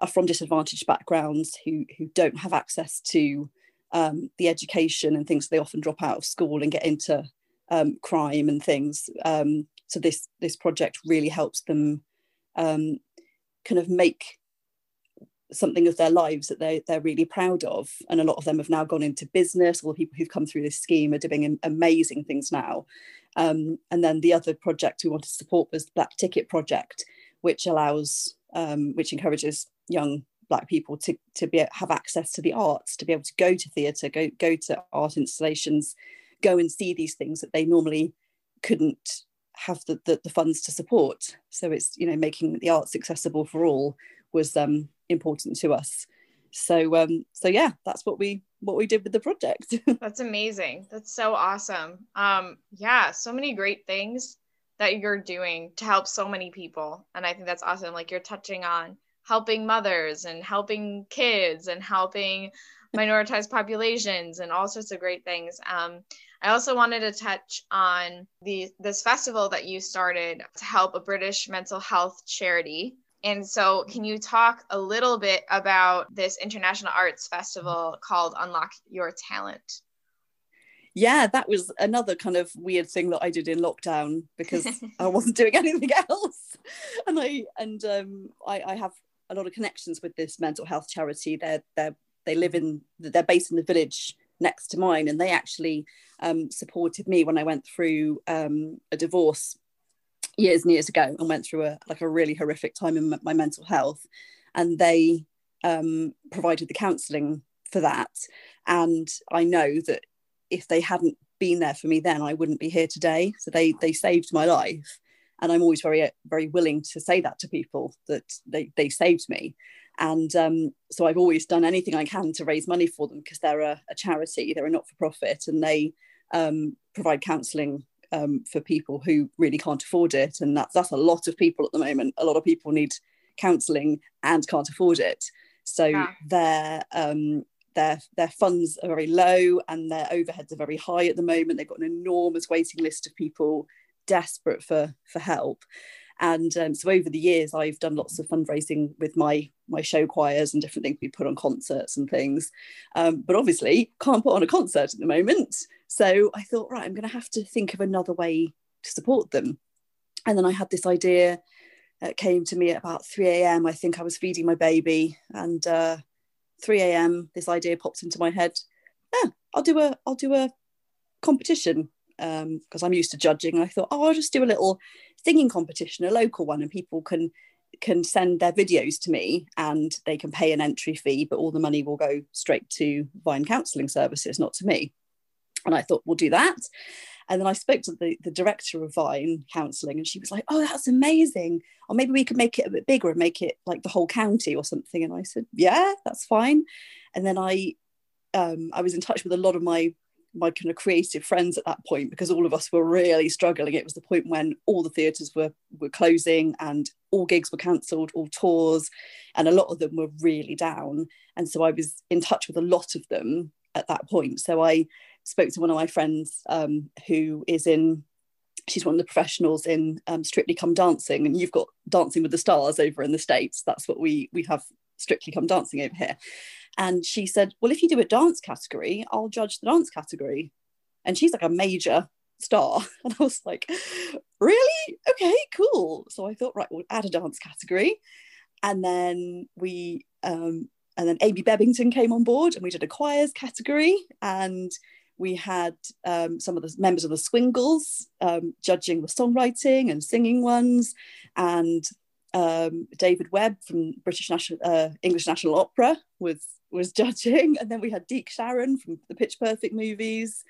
are from disadvantaged backgrounds, who who don't have access to um, the education and things. They often drop out of school and get into crime and things. So this this project really helps them kind of make something of their lives that they, they're really proud of. And a lot of them have now gone into business. All the people who've come through this scheme are doing amazing things now. Um, and then the other project we wanted to support was the Black Ticket Project, which allows, um, which encourages young Black people to, to be, have access to the arts, to be able to go to theatre, go, go to art installations, go and see these things that they normally couldn't have the, the, the funds to support. So it's, you know, making the arts accessible for all was um, important to us. So um so yeah that's what we what we did with the project. That's amazing. That's so awesome. Um yeah so many great things that you're doing to help so many people. And i think that's awesome. Like you're touching on helping mothers and helping kids and helping minoritized populations and all sorts of great things. Um I also wanted to touch on the this festival that you started to help a British mental health charity and so, can you talk a little bit about this International Arts Festival called Unlock Your Talent? Yeah, that was another kind of weird thing that I did in lockdown because I wasn't doing anything else. And I and um, I, I have a lot of connections with this mental health charity. They're they're they live in they're based in the village next to mine, and they actually um, supported me when I went through um, a divorce years and years ago and went through a like a really horrific time in my mental health. And they um, provided the counselling for that. And i know that if they hadn't been there for me then i wouldn't be here today. So they they saved my life. And i'm always very very willing to say that to people that they, they saved me and um, so i've always done anything i can to raise money for them because they're a, a charity they're a not-for-profit and they um, provide counselling um, for people who really can't afford it, and that's that's a lot of people at the moment. A lot of people need counselling and can't afford it, so yeah. their um, their their funds are very low and their overheads are very high at the moment. They've got an enormous waiting list of people desperate for for help. And um, so over the years, I've done lots of fundraising with my my show choirs and different things we put on concerts and things. Um, but obviously, can't put on a concert at the moment. So I thought, right, I'm going to have to think of another way to support them. And then I had this idea that came to me at about 3 a.m. I think I was feeding my baby, and uh, 3 a.m. this idea pops into my head. Yeah, I'll do a I'll do a competition because um, I'm used to judging. I thought, oh, I'll just do a little singing competition, a local one, and people can can send their videos to me and they can pay an entry fee, but all the money will go straight to Vine Counselling Services, not to me. And I thought, we'll do that. And then I spoke to the, the director of Vine Counselling, and she was like, Oh, that's amazing. Or maybe we could make it a bit bigger and make it like the whole county or something. And I said, Yeah, that's fine. And then I um, I was in touch with a lot of my my kind of creative friends at that point because all of us were really struggling. It was the point when all the theatres were were closing and all gigs were cancelled, all tours, and a lot of them were really down. And so I was in touch with a lot of them at that point. So I spoke to one of my friends um, who is in she's one of the professionals in um, Strictly Come Dancing, and you've got Dancing with the Stars over in the States. That's what we we have Strictly Come Dancing over here. And she said, Well, if you do a dance category, I'll judge the dance category. And she's like a major star. And I was like, Really? Okay, cool. So I thought, right, we'll add a dance category. And then we, um, and then Amy Bebbington came on board and we did a choirs category. And we had um, some of the members of the Swingles um, judging the songwriting and singing ones. And um, David Webb from British National uh, English National Opera was was judging, and then we had Deke Sharon from the Pitch Perfect movies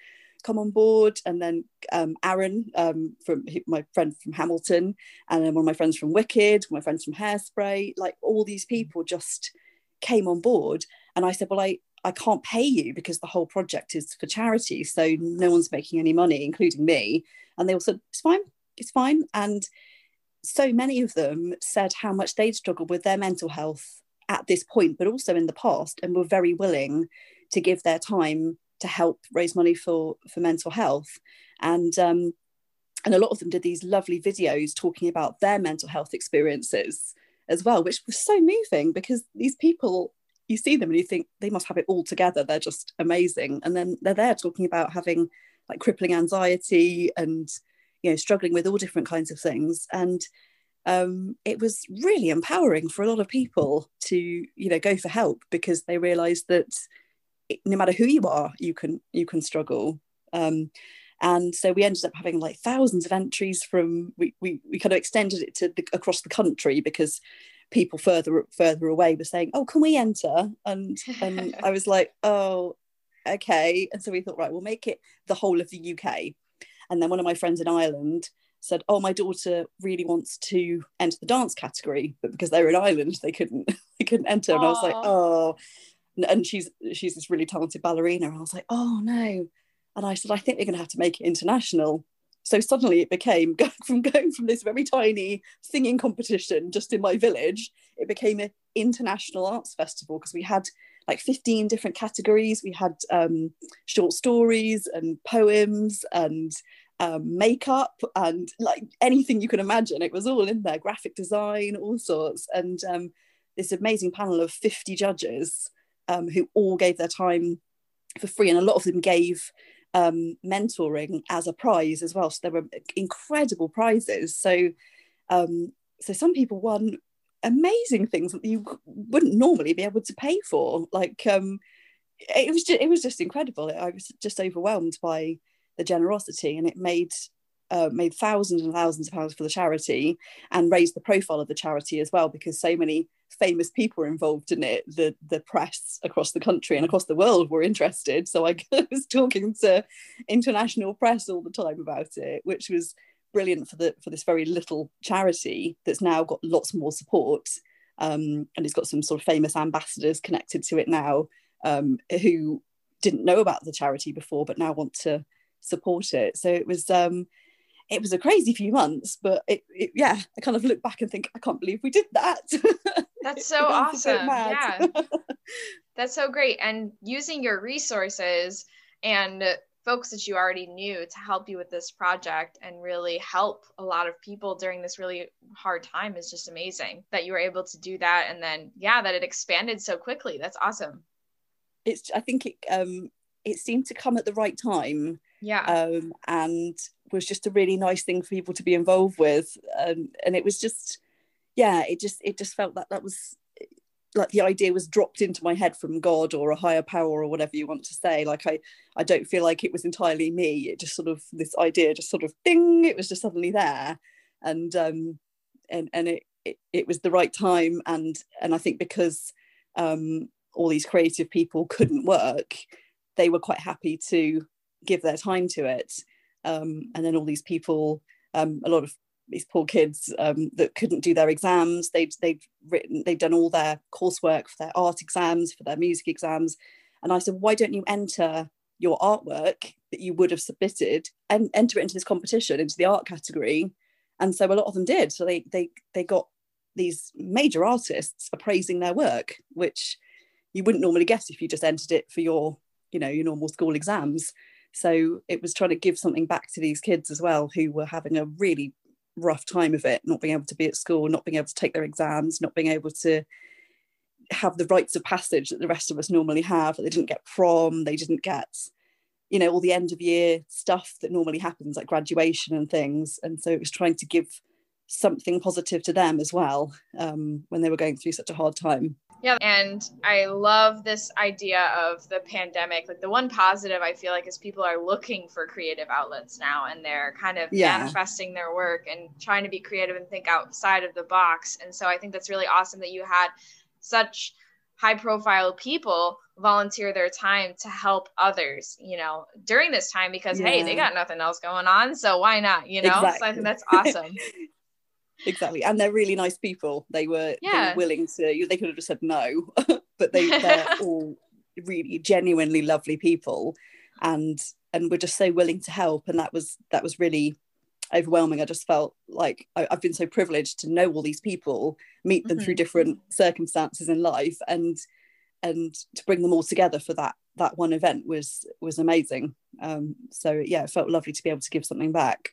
come on board, and then um, Aaron um, from my friend from Hamilton, and then one of my friends from Wicked, my friends from Hairspray, like all these people just came on board, and I said, well, I I can't pay you because the whole project is for charity, so no one's making any money, including me, and they all said it's fine, it's fine, and so many of them said how much they'd struggled with their mental health at this point, but also in the past, and were very willing to give their time to help raise money for for mental health. And um, and a lot of them did these lovely videos talking about their mental health experiences as well, which was so moving because these people you see them and you think they must have it all together. They're just amazing, and then they're there talking about having like crippling anxiety and you know struggling with all different kinds of things and um, it was really empowering for a lot of people to you know go for help because they realized that no matter who you are you can you can struggle. Um, and so we ended up having like thousands of entries from we, we, we kind of extended it to the, across the country because people further further away were saying oh can we enter? And and i was like oh okay. And so we thought right we'll make it the whole of the uk and then one of my friends in Ireland said, "Oh, my daughter really wants to enter the dance category, but because they're in Ireland, they couldn't they couldn't enter." Aww. And I was like, "Oh," and she's she's this really talented ballerina, and I was like, "Oh no," and I said, "I think we're going to have to make it international." So suddenly it became going from going from this very tiny singing competition just in my village, it became an international arts festival because we had like 15 different categories. We had um, short stories and poems and um, makeup and like anything you can imagine. It was all in there, graphic design, all sorts. And um, this amazing panel of 50 judges um, who all gave their time for free. And a lot of them gave um, mentoring as a prize as well. So there were incredible prizes. So um, so some people won amazing things that you wouldn't normally be able to pay for. Like um, it was just it was just incredible. I was just overwhelmed by the generosity, and it made uh, made thousands and thousands of pounds for the charity and raised the profile of the charity as well because so many famous people were involved in it. The the press across the country and across the world were interested. So i was talking to international press all the time about it which was brilliant for the for this very little charity that's now got lots more support um, and it's got some sort of famous ambassadors connected to it now um, who didn't know about the charity before but now want to support it so it was um, it was a crazy few months, but it, it, yeah, I kind of look back and think, I can't believe we did that. That's so awesome. Yeah. That's so great. And using your resources and folks that you already knew to help you with this project and really help a lot of people during this really hard time is just amazing that you were able to do that and then yeah that it expanded so quickly that's awesome it's i think it um it seemed to come at the right time yeah. um and was just a really nice thing for people to be involved with. Um, and it was just yeah it just it just felt that that was like the idea was dropped into my head from god or a higher power or whatever you want to say. Like i i don't feel like it was entirely me. It just sort of this idea just sort of ding it was just suddenly there. And um and and it it, it was the right time. And and i think because um all these creative people couldn't work they were quite happy to give their time to it um and then all these people um, a lot of these poor kids um, that couldn't do their exams. They'd they'd written they'd done all their coursework for their art exams, for their music exams, and I said, why don't you enter your artwork that you would have submitted and enter it into this competition into the art category? And so a lot of them did. So they they they got these major artists appraising their work, which you wouldn't normally guess if you just entered it for your you know your normal school exams. So it was trying to give something back to these kids as well who were having a really rough time of it, not being able to be at school, not being able to take their exams, not being able to have the rites of passage that the rest of us normally have. They didn't get prom, they didn't get, you know, all the end of year stuff that normally happens, like graduation and things. And so it was trying to give something positive to them as well um, when they were going through such a hard time. Yeah. And I love this idea of the pandemic. Like the one positive I feel like is people are looking for creative outlets now and they're kind of yeah. manifesting their work and trying to be creative and think outside of the box. And so I think that's really awesome that you had such high profile people volunteer their time to help others, you know, during this time because yeah. hey, they got nothing else going on. So why not? You know? Exactly. So I think that's awesome. exactly and they're really nice people they were, yeah. they were willing to they could have just said no but they they're all really genuinely lovely people and and were just so willing to help and that was that was really overwhelming i just felt like I, have been so privileged to know all these people meet them mm-hmm. through different circumstances in life and and to bring them all together for that that one event was was amazing um so yeah it felt lovely to be able to give something back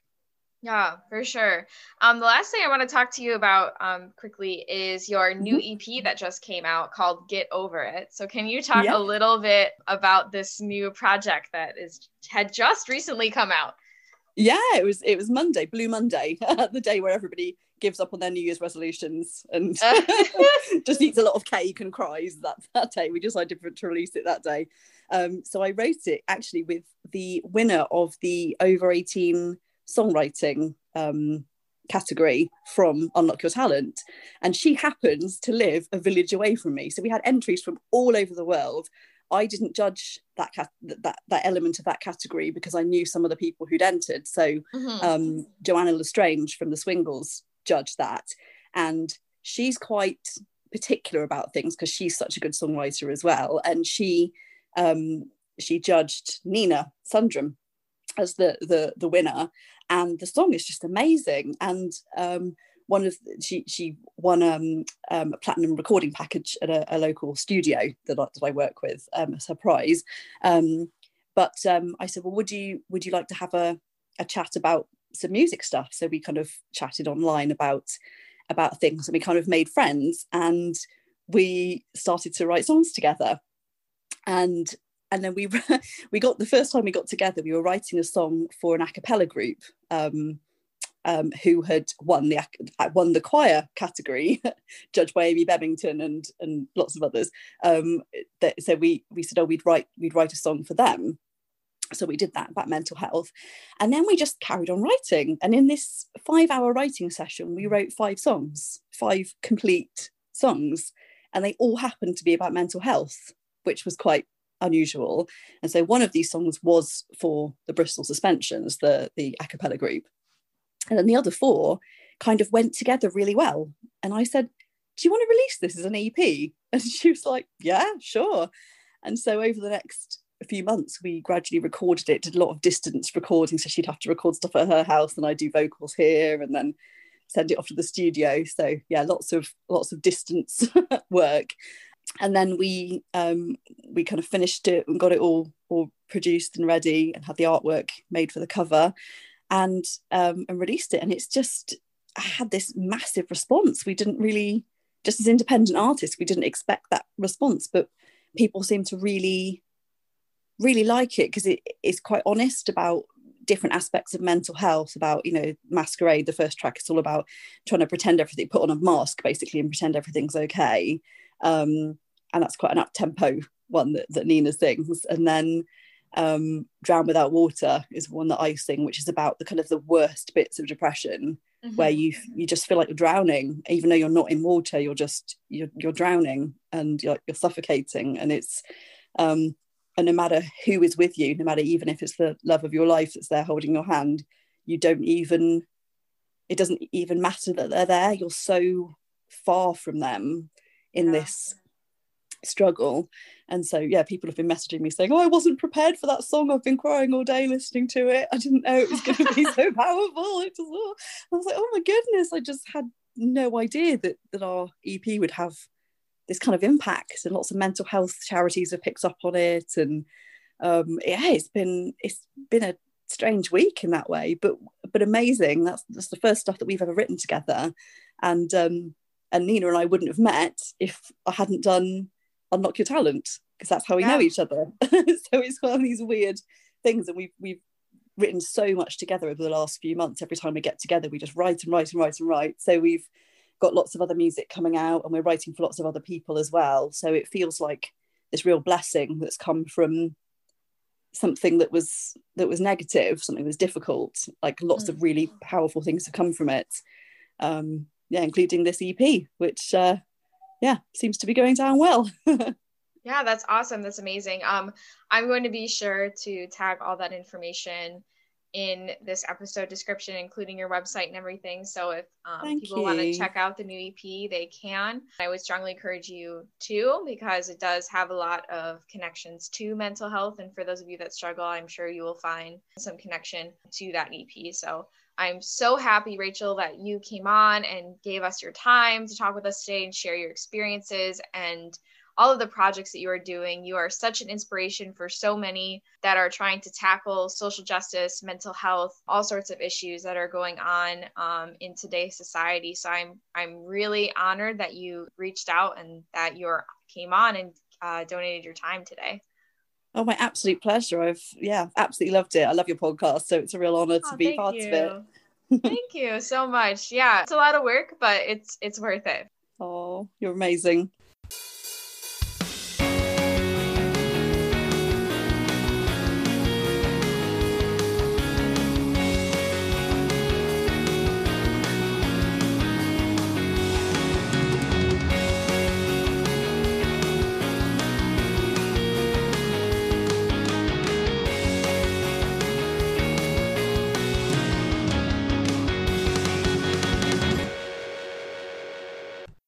yeah, for sure. Um, the last thing I want to talk to you about um, quickly is your new mm-hmm. EP that just came out called Get Over It. So, can you talk yeah. a little bit about this new project that is had just recently come out? Yeah, it was it was Monday, Blue Monday, the day where everybody gives up on their New Year's resolutions and just eats a lot of cake and cries that that day. We decided to release it that day. Um, so I wrote it actually with the winner of the over eighteen songwriting um, category from Unlock Your Talent. And she happens to live a village away from me. So we had entries from all over the world. I didn't judge that cat- that that element of that category because I knew some of the people who'd entered. So mm-hmm. um, Joanna L'Estrange from the Swingles judged that, and she's quite particular about things because she's such a good songwriter as well. And she um, she judged Nina Sundrum as the the the winner, and the song is just amazing. And um, one of she she won um, um, a platinum recording package at a, a local studio that I, that I work with um, as her prize. Um, but um, I said, well, would you would you like to have a, a chat about some music stuff? So we kind of chatted online about about things, and we kind of made friends, and we started to write songs together. And and then we we got the first time we got together we were writing a song for an a cappella group um, um, who had won the uh, won the choir category, judged by Amy Bebbington and and lots of others. Um, that, so we we said, oh, we'd write we'd write a song for them. So we did that about mental health, and then we just carried on writing. And in this five-hour writing session, we wrote five songs, five complete songs, and they all happened to be about mental health, which was quite unusual. And so one of these songs was for the Bristol Suspensions, the, the a cappella group. And then the other four kind of went together really well. And I said, Do you want to release this as an EP? And she was like, Yeah, sure. And so over the next few months, we gradually recorded it, did a lot of distance recording. So she'd have to record stuff at her house, and I do vocals here, and then send it off to the studio. So yeah, lots of lots of distance work. And then we um, we kind of finished it and got it all all produced and ready, and had the artwork made for the cover, and um, and released it. And it's just I had this massive response. We didn't really, just as independent artists, we didn't expect that response, but people seem to really really like it because it is quite honest about different aspects of mental health about you know masquerade the first track is all about trying to pretend everything put on a mask basically and pretend everything's okay um, and that's quite an up tempo one that, that nina sings. And then um, drown without water is one that i sing which is about the kind of the worst bits of depression mm-hmm. where you you just feel like you're drowning. Even though you're not in water you're just you're, you're drowning and you're, you're suffocating. And it's um, and no matter who is with you no matter even if it's the love of your life that's there holding your hand you don't even it doesn't even matter that they're there. You're so far from them in yeah. this struggle. And so yeah people have been messaging me saying oh i wasn't prepared for that song. I've been crying all day listening to it. I didn't know it was going to be so powerful. It just, oh. i was like oh my goodness i just had no idea that that our ep would have this kind of impact and lots of mental health charities have picked up on it. And um, yeah it's been it's been a strange week in that way but but amazing. That's that's the first stuff that we've ever written together. And um and Nina and I wouldn't have met if I hadn't done Unlock Your Talent because that's how we yeah. know each other. So it's one of these weird things and we've we've written so much together over the last few months. Every time we get together we just write and write and write and write. So we've got lots of other music coming out and we're writing for lots of other people as well. So it feels like this real blessing that's come from something that was that was negative something that was difficult. Like lots mm. of really powerful things have come from it. Um yeah including this ep which uh yeah seems to be going down well yeah that's awesome that's amazing um i'm going to be sure to tag all that information in this episode description, including your website and everything. So if um, people want to check out the new EP, they can. I would strongly encourage you to because it does have a lot of connections to mental health. And for those of you that struggle, I'm sure you will find some connection to that EP. So I'm so happy, Rachel, that you came on and gave us your time to talk with us today and share your experiences and all of the projects that you are doing. You are such an inspiration for so many that are trying to tackle social justice, mental health, all sorts of issues that are going on um, in today's society. So I'm I'm really honored that you reached out and that you came on and uh, donated your time today. Oh, my absolute pleasure. I've yeah, absolutely loved it. I love your podcast, so it's a real honor oh, to be part you. of it. thank you so much. Yeah, it's a lot of work, but it's it's worth it. Oh, you're amazing.